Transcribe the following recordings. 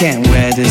can't wear this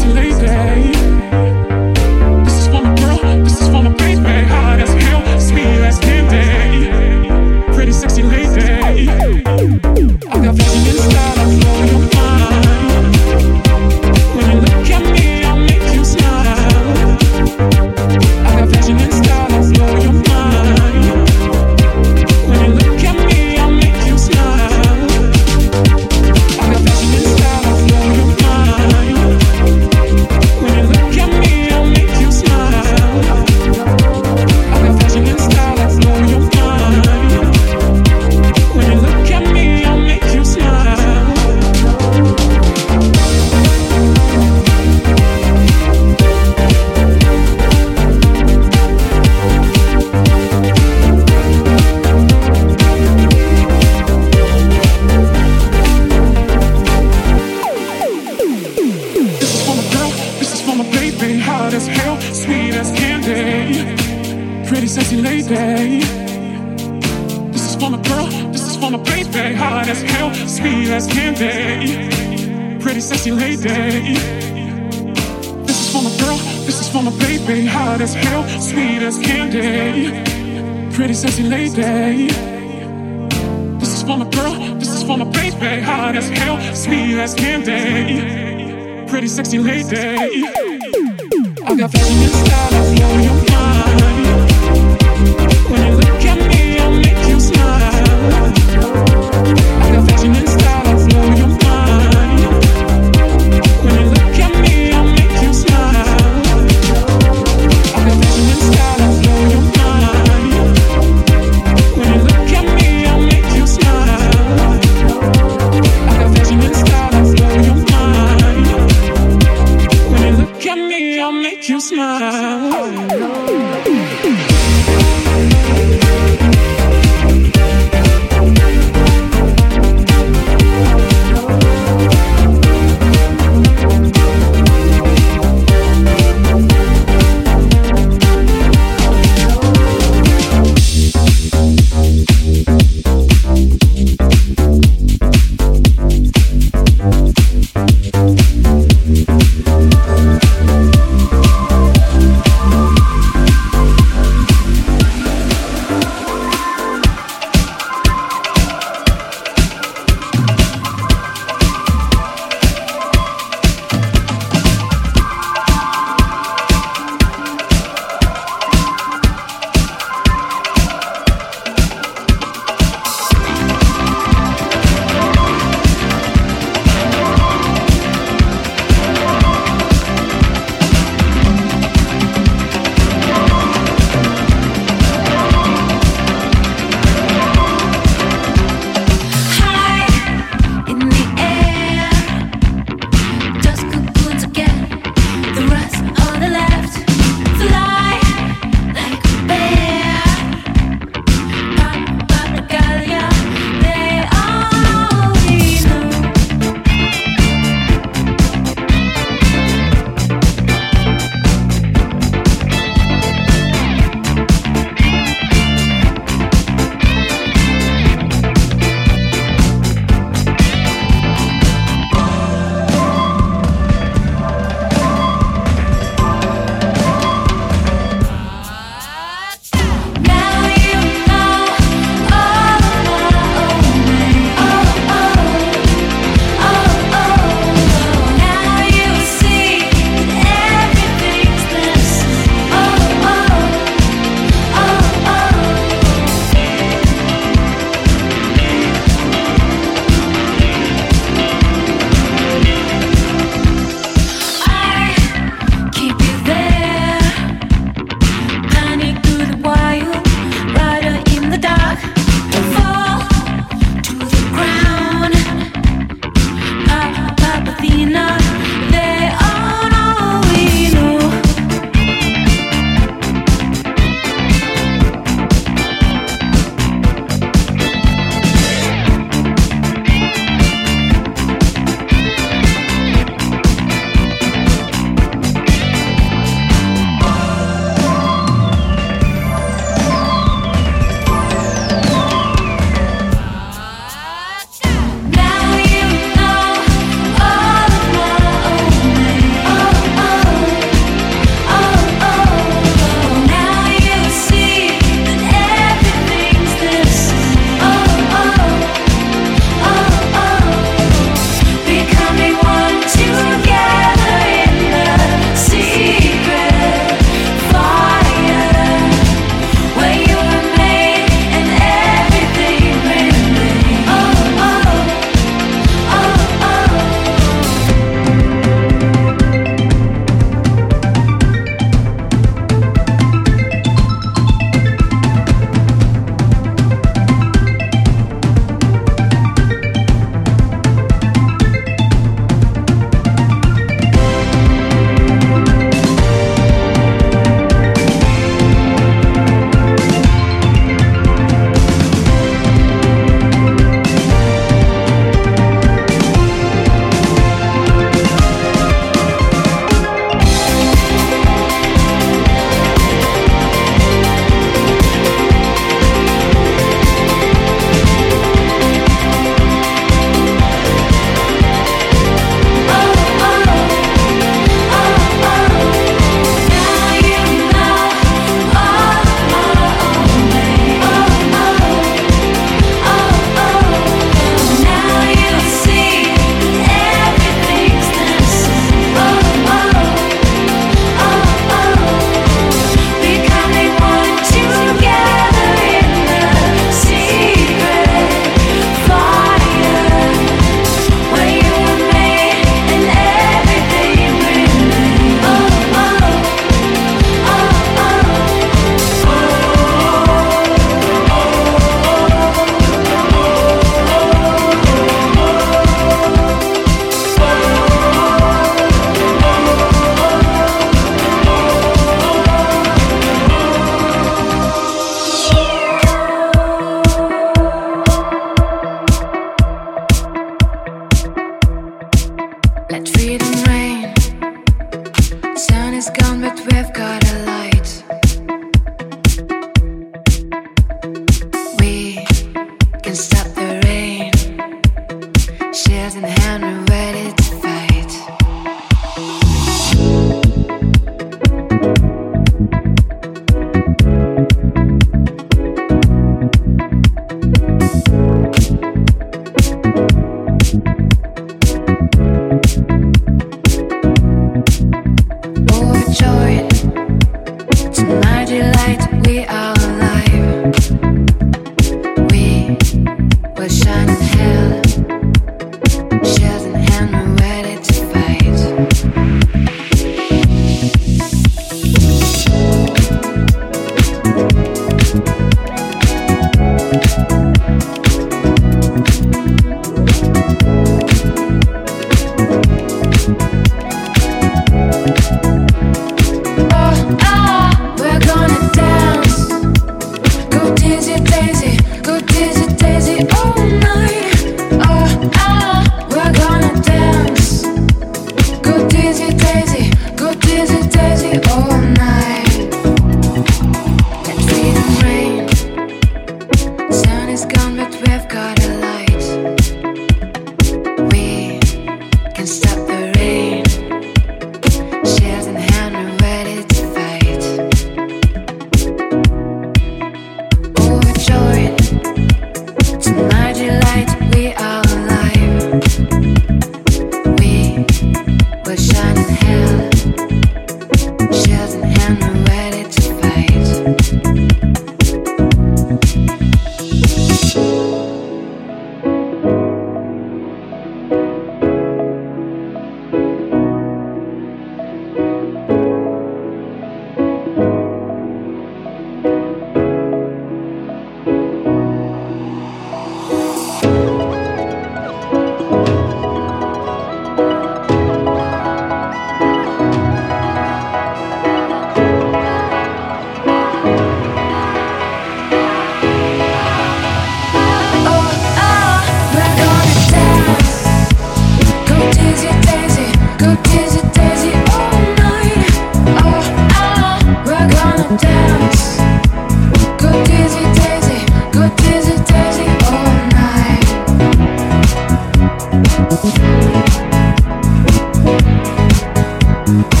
Thank